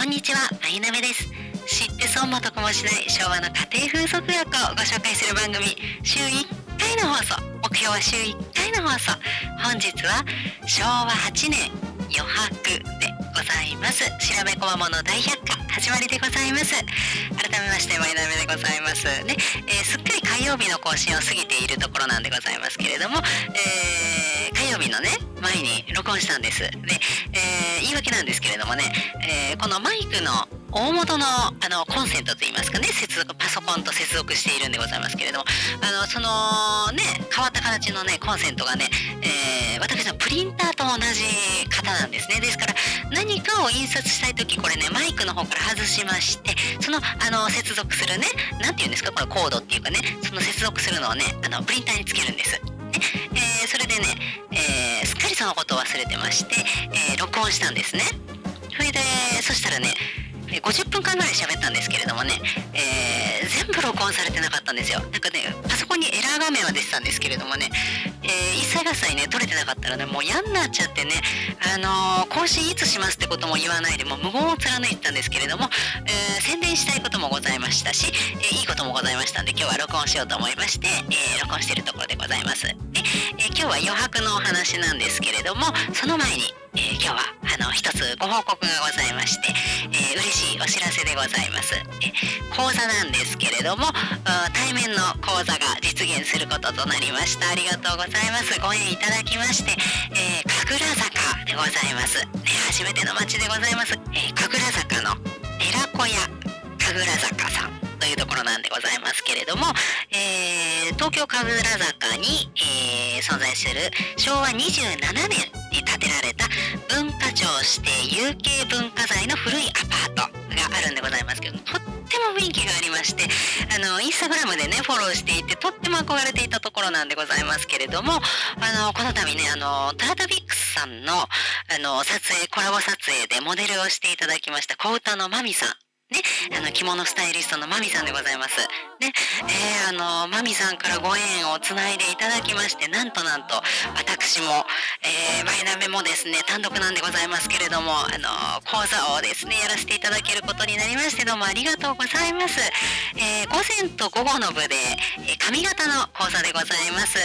こんにちは、まゆなべです。知って損も得もしない昭和の家庭風俗学をご紹介する番組、週1回の放送。目標は週1回の放送。本日は昭和8年余白でございます。調べこまもの大百科始まりでございます。改めまして、まゆなべでございます。ね、えーすっかり火曜日の更新を過ぎているところなんでございますけれども、えー火曜日のね、前に録音したんです。で、えー言い訳なんですけれどもね、えーこのマイクの大元のあのコンセントといいますかね接続パソコンと接続しているんでございますけれどもあのそのね変わった形のねコンセントがね、えー私のプリンターと同じ型なんですねですから何かを印刷したい時これねマイクの方から外しましてそのあの接続するねなんていうんですかこれコードっていうかねその接続するのをねあのプリンターにつけるんです。えーそれでね、えーすっかりそのことを忘れてまして、え録音したんですね。それでそしたらねえ50分間ぐらい喋ったんですけれどもね、えー全部録音されてなかったんですよ。なんかねパソコンにエラー画面は出てたんですけれどもね、えー一切合切ね取れてなかったらねもう嫌になっちゃってねあのー更新いつしますってことも言わないでもう無言を貫いてたんですけれども、えー宣伝したいこともございましたし、えいいこともございましたんで今日は録音しようと思いまして、えー録音してるところでございます。で、え今日は余白のお話なんですけれどもその前に、えー今日はあの一つご報告がございまして、えー嬉しいお知らせでございます、えー講座なんですけれども対面の講座が実現することとなりました。ありがとうございます。ご縁いただきまして、えー神楽坂でございます、ね、初めての町でございます、えー神楽坂の寺子屋神楽坂さんというところなんでございますけれども、えー東京神楽坂に、えー存在する昭和27年に建てられた文化庁指定有形文化財の古いアパートがあるんでございますけどとっても雰囲気がありましてあのインスタグラムでねフォローしていてとっても憧れていたところなんでございますけれどもあのこの度ねあのタラタビックスさんのあの撮影コラボ撮影でモデルをしていただきました小唄のマミさん。ね、あの着物スタイリストのマミさんでございます。ね、えー、あのマミさんからご縁をつないでいただきまして、なんとなんと私も、えー、マイナメもですね単独なんでございますけれども、あの講座をですねやらせていただけることになりましてどうもありがとうございます。えー、午前と午後の部で、え髪型の講座でございます。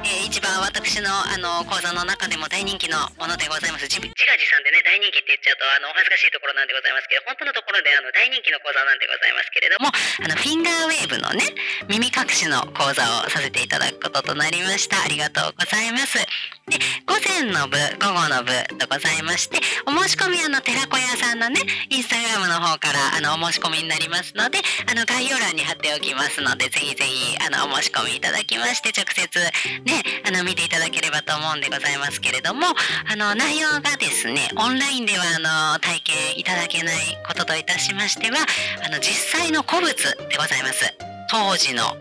えー一番私のあの講座の中でも大人気のものでございます。自自画自賛でね大人気って言っちゃうとあのお恥ずかしいところなんでございますけど、本当のところであの大人気の講座なんでございますけれども、あのフィンガーウェーブのね耳隠しの講座をさせていただくこととなりました。ありがとうございます。で午前の部午後の部とございましてお申し込みはあの寺子屋さんのねインスタグラムの方からあのお申し込みになりますのであの概要欄に貼っておきますのでぜひぜひあのお申し込みいただきまして直接ねあの見ていただければと思うんでございますけれどもあの内容がですねオンラインではあの体験いただけないことといたしましてはあの実際の古物でございます当時の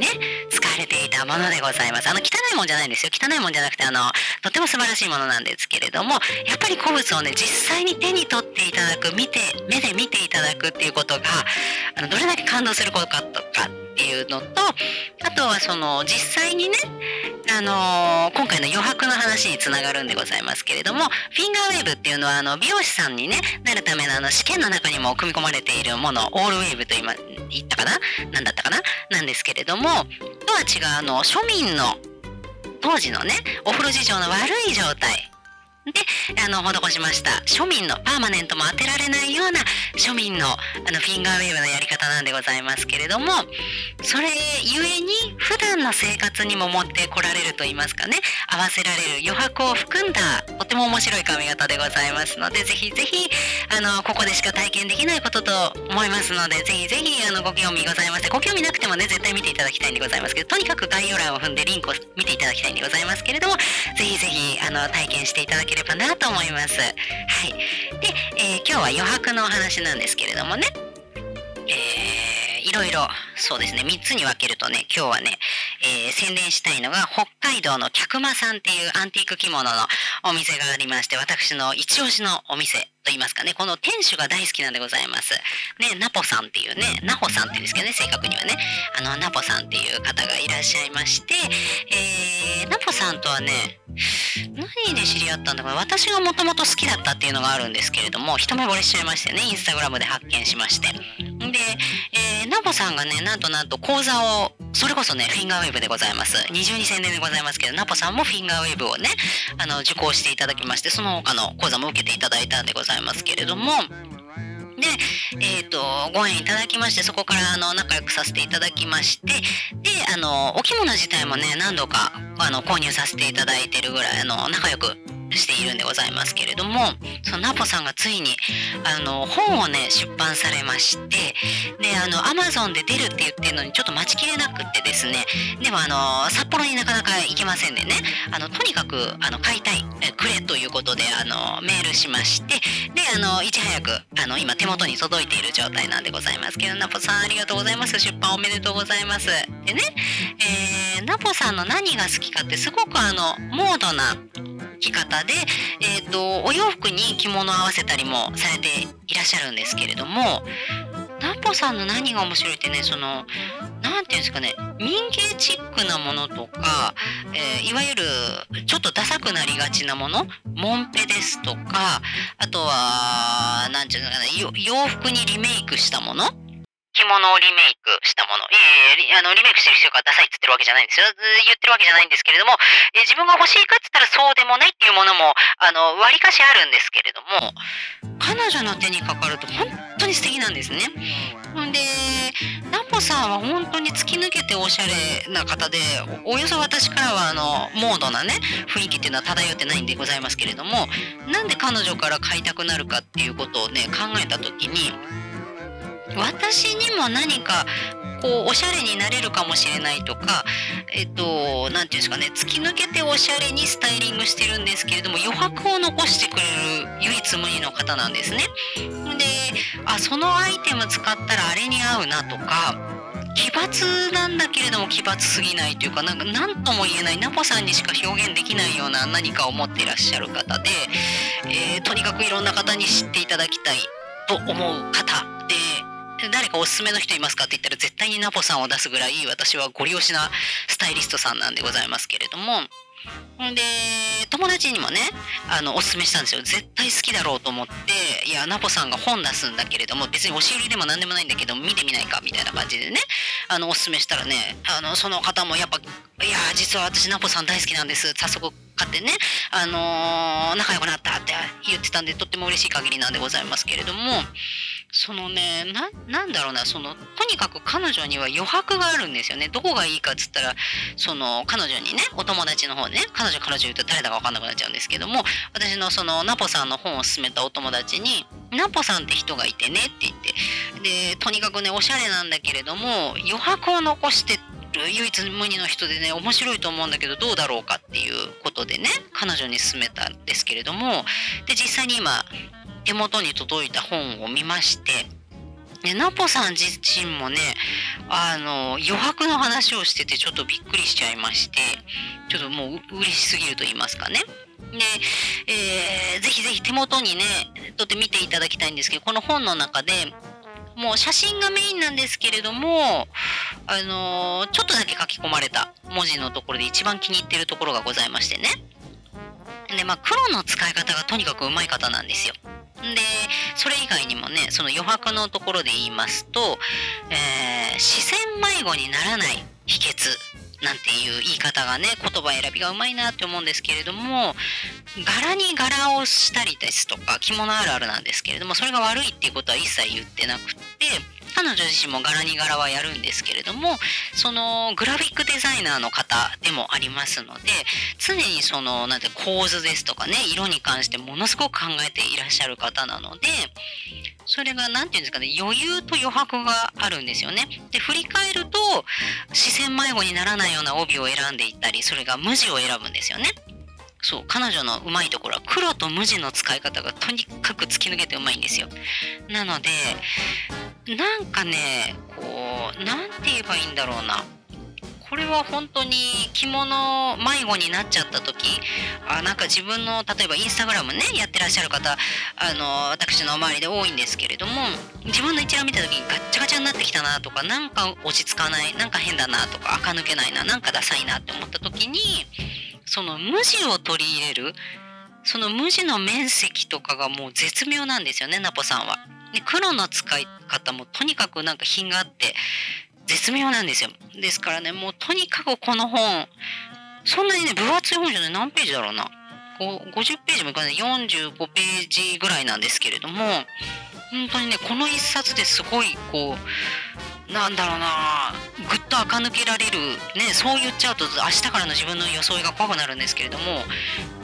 ね、使われていたものでございます。あの汚いもんじゃないんですよ。汚いもんじゃなくて、あの、とっても素晴らしいものなんですけれども、やっぱり古物をね、実際に手に取っていただく、見て、目で見ていただくっていうことが、あの、どれだけ感動することかとかっていうのと、あとはその、実際にね、あの今回の余白の話につながるんでございますけれども、フィンガーウェーブっていうのは、あの、美容師さんにね、なるためのあの、試験の中にも組み込まれているもの、オールウェーブと今、言ったかな？なんだったかな？なんですけれども、とは違う、あの、庶民の、当時のね、お風呂事情の悪い状態。で、あの、施しました。庶民の、パーマネントも当てられないような庶民の、あの、フィンガーウェーブのやり方なんでございますけれども、それゆえに、普段の生活にも持ってこられると言いますかね、合わせられる余白を含んだ、とても面白い髪型でございますので、ぜひぜひ、あの、ここでしか体験できないことと思いますので、ぜひぜひ、あの、ご興味ございません。ご興味なくてもね、絶対見ていただきたいんでございますけど、とにかく概要欄を踏んでリンクを見ていただきたいんでございますけれども、ぜひぜひ、あの、体験していただければなと思います。はい。で、えー今日は余白のお話なんですけれどもね、えーいろいろ、そうですね、3つに分けるとね、今日はね、えー、宣伝したいのが北海道の客間さんっていうアンティーク着物のお店がありまして私の一押しのお店と言いますかねこの店主が大好きなんでございます。ねナポさんっていうねナホさんって言うんですけどね正確にはねあのナポさんっていう方がいらっしゃいまして、えー、ナポさんとはね何で知り合ったんだか私がもともと好きだったっていうのがあるんですけれども一目惚れしちゃいましてねインスタグラムで発見しまして。で、えー、ナポさんがねなんとなんと講座をそれこそねフィンガーウェーブでございます。二重に宣伝でございますけどナポさんもフィンガーウェーブをねあの受講していただきましてその他の講座も受けていただいたんでございますけれども。で、えっ、ー、と、ご縁いただきまして、そこからあの仲良くさせていただきまして、で、あの、お着物自体もね、何度かあの購入させていただいてるぐらい、あの、仲良くしているんでございますけれどもそのナポさんがついにあの本をね出版されましてであのアマゾンで出るって言ってるのにちょっと待ちきれなくってですね。でもあの札幌になかなか行けませんでね。あのとにかくあの買いたい。ことであのメールしましてであのいち早くあの今手元に届いている状態なんでございますけどナポさんありがとうございます。出版おめでとうございます。でね、えー、ナポさんの何が好きかってすごくあのモードな着方で、えーと、お洋服に着物を合わせたりもされていらっしゃるんですけれどもナポさんの何が面白いってねその何て言うんですかね民芸チックなものとか、えー、いわゆるちょっとダサくなりがちなものモンペですとかあとは何て言うのかな洋服にリメイクしたもの着物をリメイクしたもの。いえいえ、あの、リメイクしてる人がダサいって言ってるわけじゃないんですよ。言ってるわけじゃないんですけれども、え自分が欲しいかって言ったらそうでもないっていうものも、あの、割かしあるんですけれども、彼女の手にかかると本当に素敵なんですね。んで、ナポさんは本当に突き抜けておしゃれな方で、およそ私からはあの、モードなね、雰囲気っていうのは漂ってないんでございますけれども、なんで彼女から買いたくなるかっていうことをね、考えた時に、私にも何かこうおしゃれになれるかもしれないとかえっと何て言うんですかね突き抜けておしゃれにスタイリングしてるんですけれども余白を残してくれる唯一無二の方なんですね。であそのアイテム使ったらあれに合うなとか奇抜なんだけれども奇抜すぎないというかなんか何とも言えないナポさんにしか表現できないような何かを持っていらっしゃる方で、えー、とにかくいろんな方に知っていただきたいと思う方で誰かおすすめの人いますか？って言ったら絶対にナポさんを出すぐらい私はご利用しなスタイリストさんなんでございますけれども。で友達にもねあのおすすめしたんですよ。絶対好きだろうと思っていやナポさんが本出すんだけれども別に押し売りでも何でもないんだけど見てみないかみたいな感じでねあのおすすめしたらねあのその方もやっぱ「いや実は私ナポさん大好きなんです。早速買ってね、あのー、仲良くなったって言ってたんでとっても嬉しい限りなんでございますけれども。そのねなんだろうなそのとにかく彼女には余白があるんですよね。どこがいいかっつったらその彼女にねお友達の方ね彼女彼女言うと誰だか分かんなくなっちゃうんですけども私のそのナポさんの本を勧めたお友達に「ナポさんって人がいてね」って言ってでとにかくねおしゃれなんだけれども余白を残してる唯一無二の人でね面白いと思うんだけどどうだろうかっていうことでね彼女に勧めたんですけれどもで実際に今手元に届いた本を見ましてね、ナポさん自身もねあの余白の話をしててちょっとびっくりしちゃいましてちょっともう嬉しすぎると言いますかね。で、えー、ぜひぜひ手元にねとって見ていただきたいんですけどこの本の中でもう写真がメインなんですけれども、あの、ちょっとだけ書き込まれた文字のところで一番気に入ってるところがございましてね。で、まあ、黒の使い方がとにかくうまい方なんですよ。でそれ以外にもねその余白のところで言いますと、えー、視線迷子にならない秘訣なんていう言い方がね言葉選びがうまいなって思うんですけれども柄に柄をしたりですとか着物あるあるなんですけれどもそれが悪いっていうことは一切言ってなくって彼女自身も柄に柄はやるんですけれどもそのグラフィックデザイナーの方でもありますので常にそのなんて構図ですとかね色に関してものすごく考えていらっしゃる方なのでそれが何て言うんですかね余裕と余白があるんですよね。で振り返ると視線迷子にならないような帯を選んでいったりそれが無地を選ぶんですよね。そう彼女のうまいところは黒と無地の使い方がとにかく突き抜けてうまいんですよ。なのでなんかねこう何て言えばいいんだろうな。これは本当に着物迷子になっちゃった時あなんか自分の例えばインスタグラムねやってらっしゃる方あの私の周りで多いんですけれども自分の一覧見た時にガッチャガチャになってきたなとかなんか落ち着かないなんか変だなとか垢抜けないななんかダサいなって思った時にその無地を取り入れるその無地の面積とかがもう絶妙なんですよねナポさんは。で黒の使い方もとにかくなんか品があって絶妙なんですよ。ですからね、もうとにかくこの本、そんなにね、分厚い本じゃない、何ページだろうな。50ページもいかない、45ページぐらいなんですけれども、本当にね、この一冊ですごい、こう、なんだろうな、ぐっと垢抜けられる、ね、そう言っちゃうと明日からの自分の装いが怖くなるんですけれども、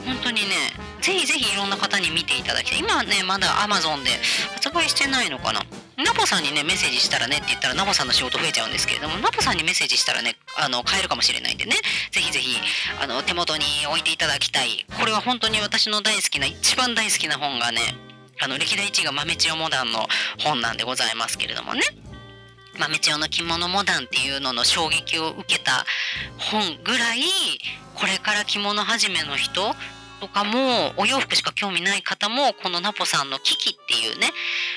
本当にね、ぜひぜひいろんな方に見ていただきたい。今ね、まだ Amazon で発売してないのかな。ナポさんにねメッセージしたらねって言ったらナポさんの仕事増えちゃうんですけれどもナポさんにメッセージしたらねあの買えるかもしれないんでねぜひぜひあの手元に置いていただきたいこれは本当に私の大好きな一番大好きな本がねあの歴代1位が豆千代モダンの本なんでございますけれどもね豆千代の着物モダンっていうのの衝撃を受けた本ぐらいこれから着物始めの人とかもお洋服しか興味ない方もこのナポさんの「危機」っていうね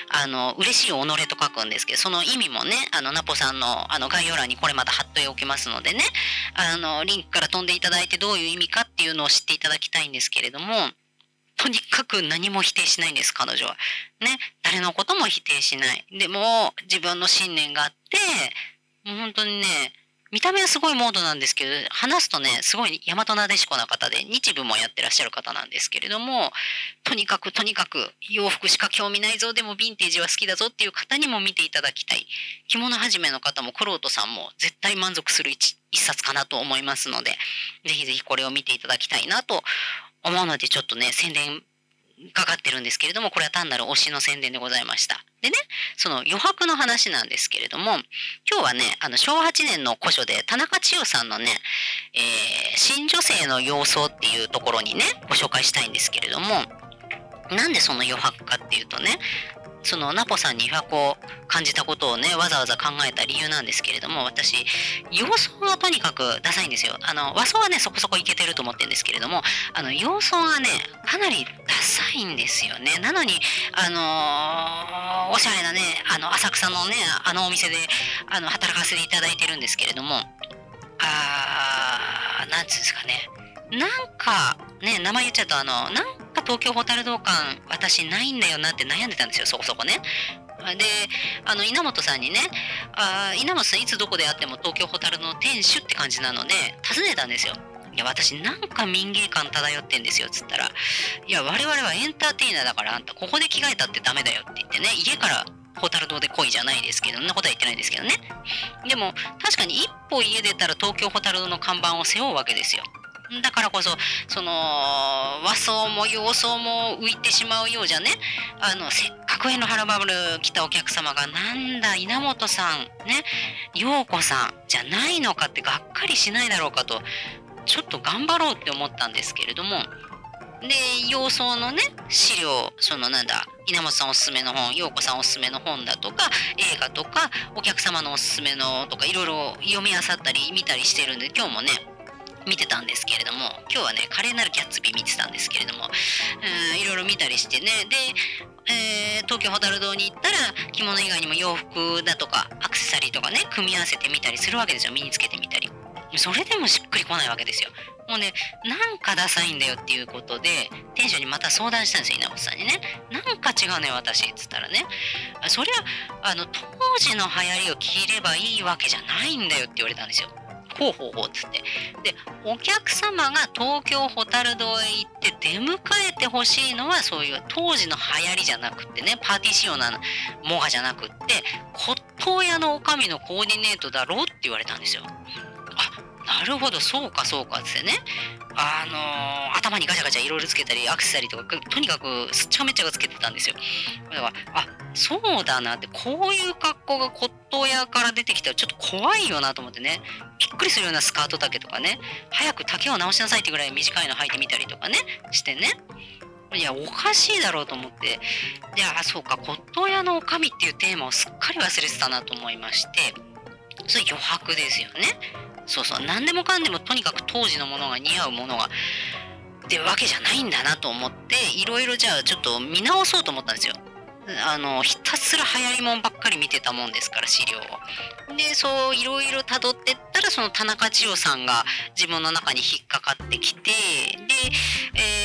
あの嬉しい己と書くんですけどその意味もねあのナポさんのあの概要欄にこれまた貼っておきますのでねあのリンクから飛んでいただいてどういう意味かっていうのを知っていただきたいんですけれどもとにかく何も否定しないんです彼女は。ね誰のことも否定しない。でも自分の信念があってもう本当にね見た目はすごいモードなんですけど、話すとね、すごい大和なでしこな方で、日舞もやってらっしゃる方なんですけれども、とにかくとにかく洋服しか興味ないぞ、でもヴィンテージは好きだぞっていう方にも見ていただきたい。着物始めの方も、クロートさんも絶対満足する一一冊かなと思いますので、ぜひぜひこれを見ていただきたいなと思うので、ちょっとね、宣伝かかってるんですけれども、これは単なる推しの宣伝でございました。でね、その余白の話なんですけれども、今日はね、あの昭和8年の古書で田中千代さんのね、えー、新女性の様相っていうところにね、ご紹介したいんですけれども、なんでその余白かっていうとね、そのナポさんに余白を感じたことをねわざわざ考えた理由なんですけれども私洋装がとにかくダサいんですよ。あの和装はねそこそこいけてると思ってるんですけれどもあの洋装がねかなりダサいんですよね。なのにあのー、おしゃれなねあの浅草のねあのお店であの働かせていただいてるんですけれどもあーなんつうんですかね。なんかね名前言っちゃうとあのなんか東京ホタル道館私ないんだよなって悩んでたんですよそこそこね。であの稲本さんにねあ稲本さんいつどこであっても東京ホタルの店主って感じなので訪ねたんですよ。いや私なんか民芸感漂ってんですよっつったらいや我々はエンターテイナーだからあんたここで着替えたってダメだよって言ってね家からホタル堂で来いじゃないですけどそんなことは言ってないんですけどねでも確かに一歩家出たら東京ホタル堂の看板を背負うわけですよだからこそその和装も洋装も浮いてしまうようじゃね。あのせっかくへのラバブル来たお客様がなんだ稲本さんね。陽子さんじゃないのかってがっかりしないだろうかとちょっと頑張ろうって思ったんですけれども。で洋装のね資料そのなんだ稲本さんおすすめの本陽子さんおすすめの本だとか映画とかお客様のおすすめのとかいろいろ読み漁ったり見たりしてるんで今日もね見てたんですけれども今日はね華麗なるギャッツビー見てたんですけれどもいろいろ見たりしてね。で、えー、東京ホタル堂に行ったら着物以外にも洋服だとかアクセサリーとかね組み合わせてみたりするわけですよ。身につけてみたり。それでもしっくりこないわけですよ。もうねなんかダサいんだよっていうことで店長にまた相談したんですよ稲本さんにね。なんか違うね私っつったらね。そりゃあの当時の流行りを着ればいいわけじゃないんだよって言われたんですよ。ほうほうほうっつって。で、お客様が東京蛍堂へ行って出迎えてほしいのはそういう当時の流行りじゃなくってね、パーティー仕様なモガじゃなくって、骨董屋の女将のコーディネートだろうって言われたんですよ。なるほど、そうかそうか。っつってね。あのー、頭にガチャガチャいろいろつけたり、アクセサリーとか、とにかくすっちゃめちゃがつけてたんですよ。だから、あ、そうだなって、こういう格好が骨董屋から出てきたらちょっと怖いよなと思ってね、びっくりするようなスカート丈とかね、早く丈を直しなさいってぐらい短いの履いてみたりとかね、してね。いや、おかしいだろうと思って、いや、そうか、骨董屋の女将っていうテーマをすっかり忘れてたなと思いまして、それ余白ですよね。そうそう何でもかんでもとにかく当時のものが似合うものがってわけじゃないんだなと思っていろいろじゃあちょっと見直そうと思ったんですよ。あのひたすら流行りもんばっかり見てたもんですから資料を。でそういろいろ辿ってったらその田中千代さんが自分の中に引っかかってきてで、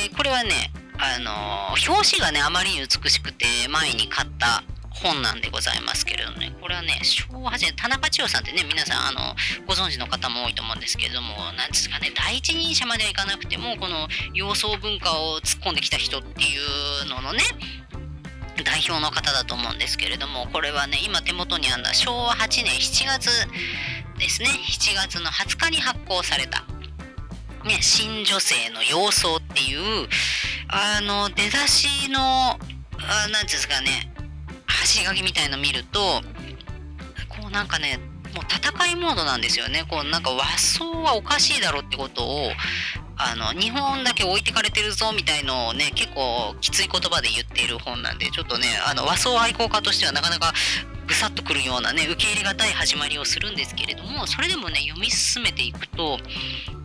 えー、これはねあの表紙がねあまりに美しくて前に買った本なんでございますけれどねこれはね昭和8年田中千代さんってね皆さんあのご存知の方も多いと思うんですけれども何ですかね第一人者まではいかなくてもこの洋装文化を突っ込んできた人っていうののね代表の方だと思うんですけれどもこれはね今手元にあるのは昭和8年7月ですね。7月の20日に発行された、ね、新女性の様相っていうあの出だしのあ何ですかね橋書きみたいの見るとこうなんかねもう戦いモードなんですよね。こうなんか和装はおかしいだろってことをあの日本だけ置いてかれてるぞみたいのをね結構きつい言葉で言っている本なんでちょっとねあの和装愛好家としてはなかなかぐさっとくるようなね受け入れがたい始まりをするんですけれどもそれでもね読み進めていくと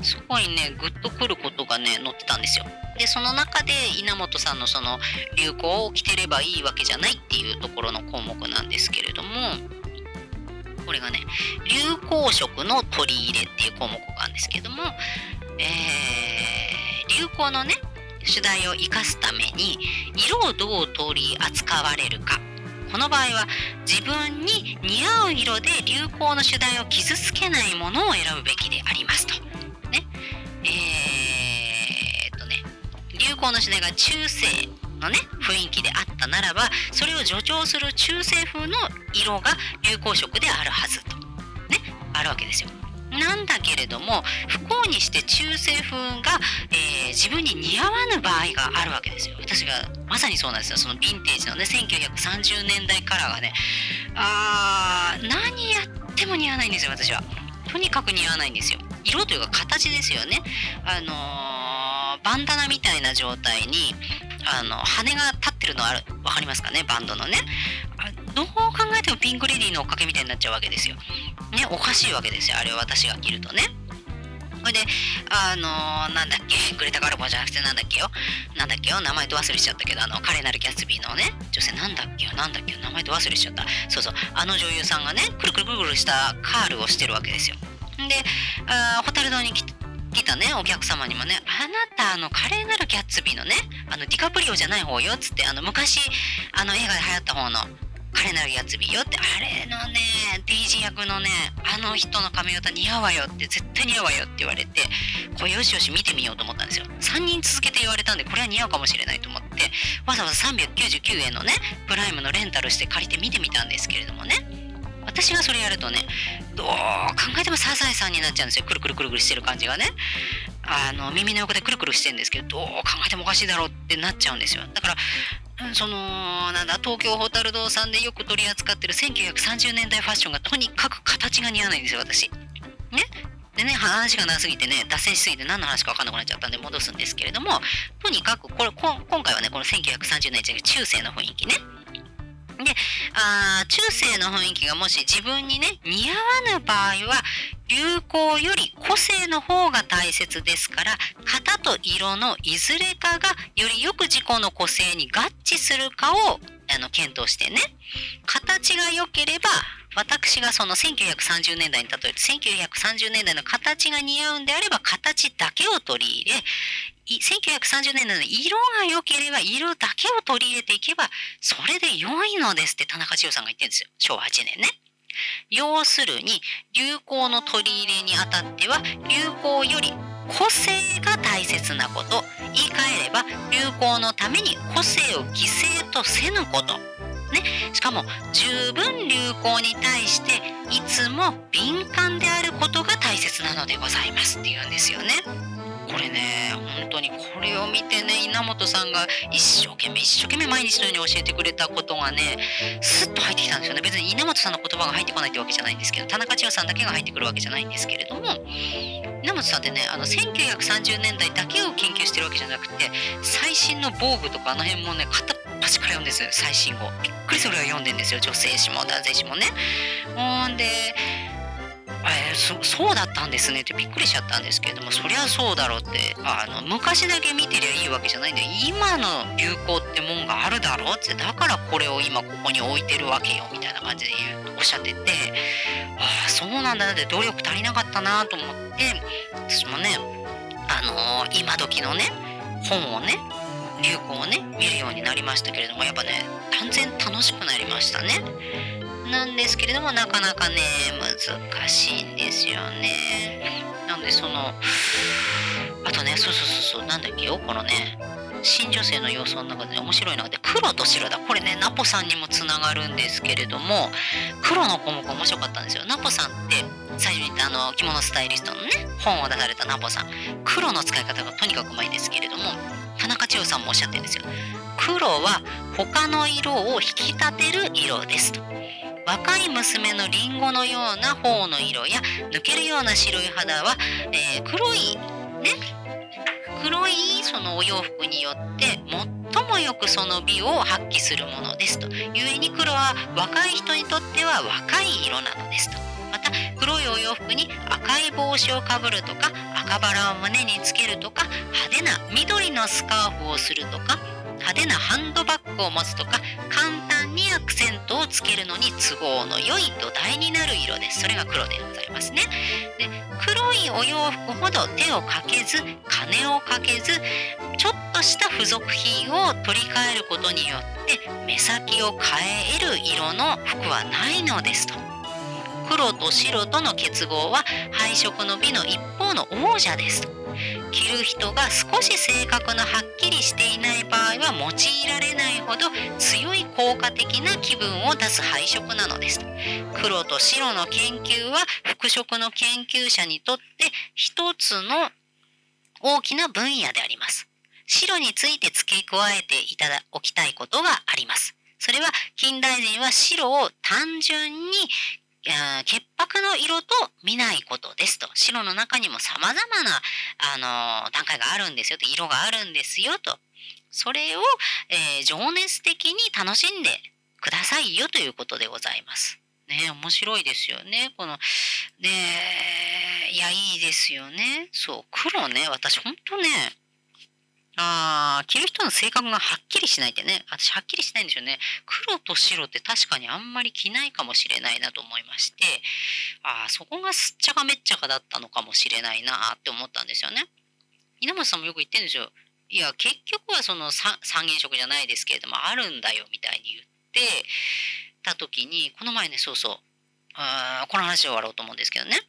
すごいねグッとくることがね載ってたんですよ。でその中で稲本さんのその流行を着てればいいわけじゃないっていうところの項目なんですけれどもこれがね流行色の取り入れっていう項目があるんですけどもえー、流行のね主題を生かすために色をどう取り扱われるかこの場合は自分に似合う色で流行の主題を傷つけないものを選ぶべきでありますと。ね。えー、っとね流行の主題が中世のね雰囲気であったならばそれを助長する中世風の色が流行色であるはずと。ねあるわけですよ。なんだけれども不幸にして中性風が、えー、自分に似合わぬ場合があるわけですよ。私がまさにそうなんですよ。そのヴィンテージのね1930年代カラーがね。あー何やっても似合わないんですよ私は。とにかく似合わないんですよ。色というか形ですよね。あのー、バンダナみたいな状態にあの羽が立ってるのある。分かりますかね？バンドのね。どう考えてもピンクレディーの追っかけみたいになっちゃうわけですよ。ね、おかしいわけですよ、あれを私が着るとね。それで、あのー、なんだっけ、グレタ・ガルボじゃなくてなんだっけよ、なんだっけよ、名前と忘れしちゃったけど、あの、華麗なるギャツビーのね、女性なんだっけよ、なんだっけよ、名前と忘れしちゃった。そうそう、あの女優さんがね、くるくるくるくるしたカールをしてるわけですよ。で、あホタル堂に来たねお客様にもね「あなたあの華麗なるギャッツビーのねあのディカプリオじゃない方よ」っつってあの昔あの映画で流行った方の彼なるやつびよって。あれのねデイジー役のねあの人の髪型似合うわよって絶対似合うわよって言われてこれよしよし見てみようと思ったんですよ。3人続けて言われたんでこれは似合うかもしれないと思ってわざわざ399円のねプライムのレンタルして借りて見てみたんですけれどもね。私がそれやるとねどう考えてもサザエさんになっちゃうんですよ。くるくるくるくるしてる感じがね。あの耳の横でくるくるしてるんですけどどう考えてもおかしいだろうってなっちゃうんですよ。だからそのなんだ東京ホタル堂さんでよく取り扱ってる1930年代ファッションがとにかく形が似合わないんですよ私。ねでね話が長すぎてね脱線しすぎて何の話か分かんなくなっちゃったんで戻すんですけれどもとにかくこれ今回はねこの1930年代中世の雰囲気ねであ中世の雰囲気がもし自分にね似合わぬ場合は流行より個性の方が大切ですから型と色のいずれかがよりよく自己の個性に合致するかをあの検討してね。形が良ければ私がその1930年代に例える1930年代の形が似合うんであれば形だけを取り入れ1930年の色が良ければ色だけを取り入れていけばそれで良いのですって田中千代さんが言ってるんですよ昭和8年ね。要するに流行の取り入れにあたっては流行より個性が大切なこと言い換えれば流行のために個性を犠牲とせぬことね、しかも十分流行に対していつも敏感であることが大切なのでございますっていうんですよね。これね本当にこれを見てね稲本さんが一生懸命一生懸命毎日のように教えてくれたことがねスッと入ってきたんですよね。別に稲本さんの言葉が入ってこないってわけじゃないんですけど田中千代さんだけが入ってくるわけじゃないんですけれども稲本さんってねあの1930年代だけを研究してるわけじゃなくて最新の防具とかあの辺もね片っ端から読んですよ。最新語びっくりそれを読んでんですよ。女性誌も男性誌もね。ほんでえ、そうだったんですねってびっくりしちゃったんですけれどもそりゃそうだろうって。あの昔だけ見てりゃいいわけじゃないんで今の流行ってもんがあるだろうって。だからこれを今ここに置いてるわけよみたいな感じで言うおっしゃってて。ああそうなんだ。なって努力足りなかったなと思って。私もねあのー、今時のね本をね流行をね見るようになりましたけれどもやっぱね断然楽しくなりましたね。なんですけれどもなかなかね難しいんですよね。なんでそのあとねそうそうそうそうなんだっけよこのね新女性の要素の中で、ね、面白いので黒と白だ。これねナポさんにもつながるんですけれども黒の項目面白かったんですよ。ナポさんって最初に言ったあの着物スタイリストのね本を出されたナポさん。黒の使い方がとにかくうまいんですけれども田中千代さんもおっしゃってるんですよ。黒は他の色を引き立てる色ですと。若い娘のリンゴのような頬の色や抜けるような白い肌は、えー、黒いね。黒いそのお洋服によって最もよくその美を発揮するものですと。故に黒は若い人にとっては若い色なのですと。また黒いお洋服に赤い帽子をかぶるとか赤バラを胸につけるとか派手な緑のスカーフをするとか派手なハンドバッグを持つとか簡単にアクセントをつけるのに都合の良い土台になる色です。それが黒でございますね。で黒いお洋服ほど手をかけず金をかけずちょっとした付属品を取り替えることによって目先を変える色の服はないのですと。黒と白との結合は配色の美の一方の王者ですと。着る人が少し性格のはっきりしていない場合は用いられないほど強い効果的な気分を出す配色なのです。黒と白の研究は服飾の研究者にとって一つの大きな分野であります。白について付け加えていただきたいことがあります。それは近代人は白を単純に潔白の色と見ないことですと白の中にもさまざまな、あの段階があるんですよと色があるんですよとそれを、えー、情熱的に楽しんでくださいよということでございます。ね面白いですよね。このねいやいいですよね。そう黒ね私ほんとねああ、着る人の性格がはっきりしないってね、私はっきりしないんですよね。黒と白って確かにあんまり着ないかもしれないなと思いまして、ああ、そこがすっちゃかめっちゃかだったのかもしれないなって思ったんですよね。稲本さんもよく言ってるんですよ。いや、結局はその三原色じゃないですけれども、あるんだよみたいに言ってた時に、この前ね、そうそう、あこの話で終わろうと思うんですけどね。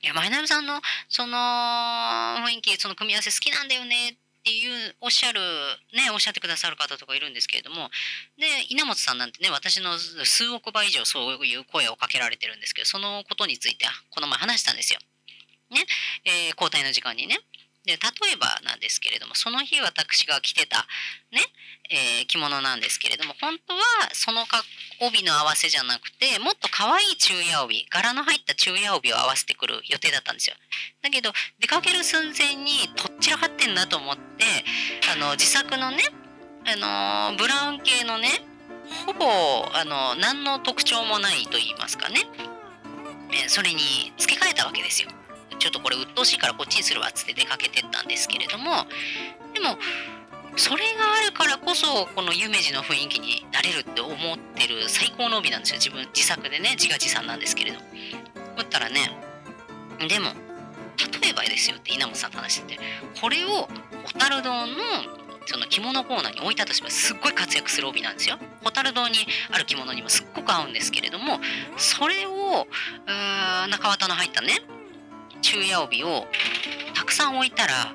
いや、前波さんのその雰囲気、その組み合わせ好きなんだよねってっていうおっしゃるねおっしゃってくださる方とかいるんですけれどもで稲本さんなんてね私の数億倍以上そういう声をかけられてるんですけどそのことについてこの前話したんですよ。ね、えー、交代の時間にね。で例えばなんですけれどもその日私が着てたね、えー、着物なんですけれども本当はその帯の合わせじゃなくてもっと可愛い昼夜帯柄の入った昼夜帯を合わせてくる予定だったんですよ。だけど出かける寸前にとっちらかってんなと思ってあの自作のねあのブラウン系のねほぼあの何の特徴もないと言いますかね、えそれに付け替えたわけですよ。ちょっとこれ鬱陶しいからこっちにするわっつって出かけてったんですけれどもでもそれがあるからこそこの夢二の雰囲気になれるって思ってる最高の帯なんですよ自分自作でね自画自賛なんですけれどだったらねでも例えばですよって稲本さんと話しててこれを小樽堂のその着物コーナーに置いたとしますすっごい活躍する帯なんですよ。蛍堂にある着物にもすっごく合うんですけれどもそれをうー中綿の入ったね昼夜帯をたくさん置いたら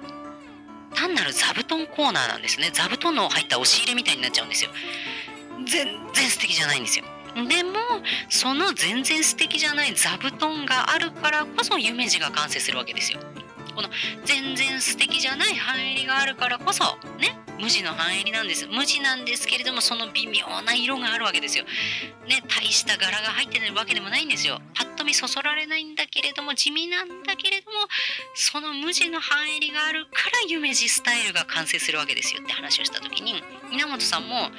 単なる座布団コーナーなんですね。座布団の入った押し入れみたいになっちゃうんですよ。全然素敵じゃないんですよ。でもその全然素敵じゃない座布団があるからこそ夢二が完成するわけですよ。この全然素敵じゃない入りがあるからこそね無地の半襟なんです無地なんですけれどもその微妙な色があるわけですよ。ね大した柄が入ってるわけでもないんですよ。パッと見そそられないんだけれども地味なんだけれどもその無地の半襟があるから夢地スタイルが完成するわけですよって話をした時に稲本さんも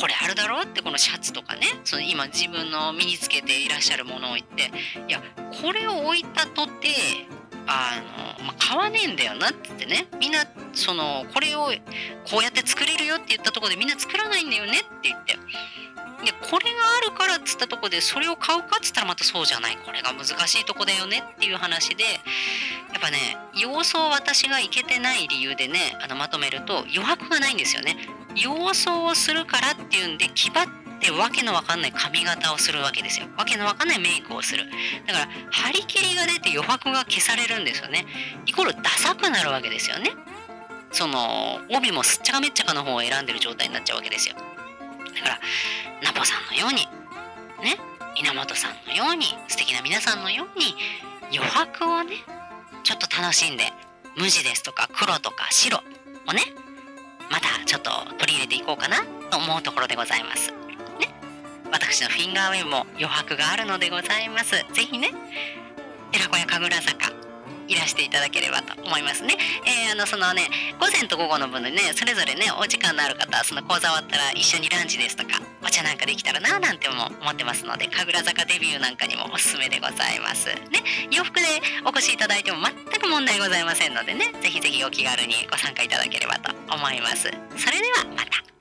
これあるだろうってこのシャツとかねその今自分の身につけていらっしゃるものを言っていやこれを置いたとてあの、まあ、買わねえんだよなってね。みんなそのこれをこうやって作れるよって言ったとこでみんな作らないんだよねって言って。でこれがあるからっつったとこでそれを買うかっつったらまたそうじゃない。これが難しいとこだよねっていう話で。やっぱね要素を私がいけてない理由でねあのまとめると余白がないんですよね。要素をするからっていうんで気張ってでわけのわかんない髪型をするわけですよ。わけのわかんないメイクをする。だから張り切りが出て余白が消されるんですよね。イコールダサくなるわけですよね。その帯もすっちゃかめっちゃかの方を選んでる状態になっちゃうわけですよ。だからナポさんのようにね稲本さんのように素敵な皆さんのように余白をねちょっと楽しんで無地ですとか黒とか白をねまたちょっと取り入れていこうかなと思うところでございます。私のフィンガーウェブも余白があるのでございます。ぜひね、寺子屋神楽坂いらしていただければと思いますね。えー、あのそのね午前と午後の分でねそれぞれねお時間のある方その講座終わったら一緒にランチですとかお茶なんかできたらななんても思ってますので神楽坂デビューなんかにもおすすめでございます。ね洋服でお越しいただいても全く問題ございませんのでねぜひぜひお気軽にご参加いただければと思います。それではまた。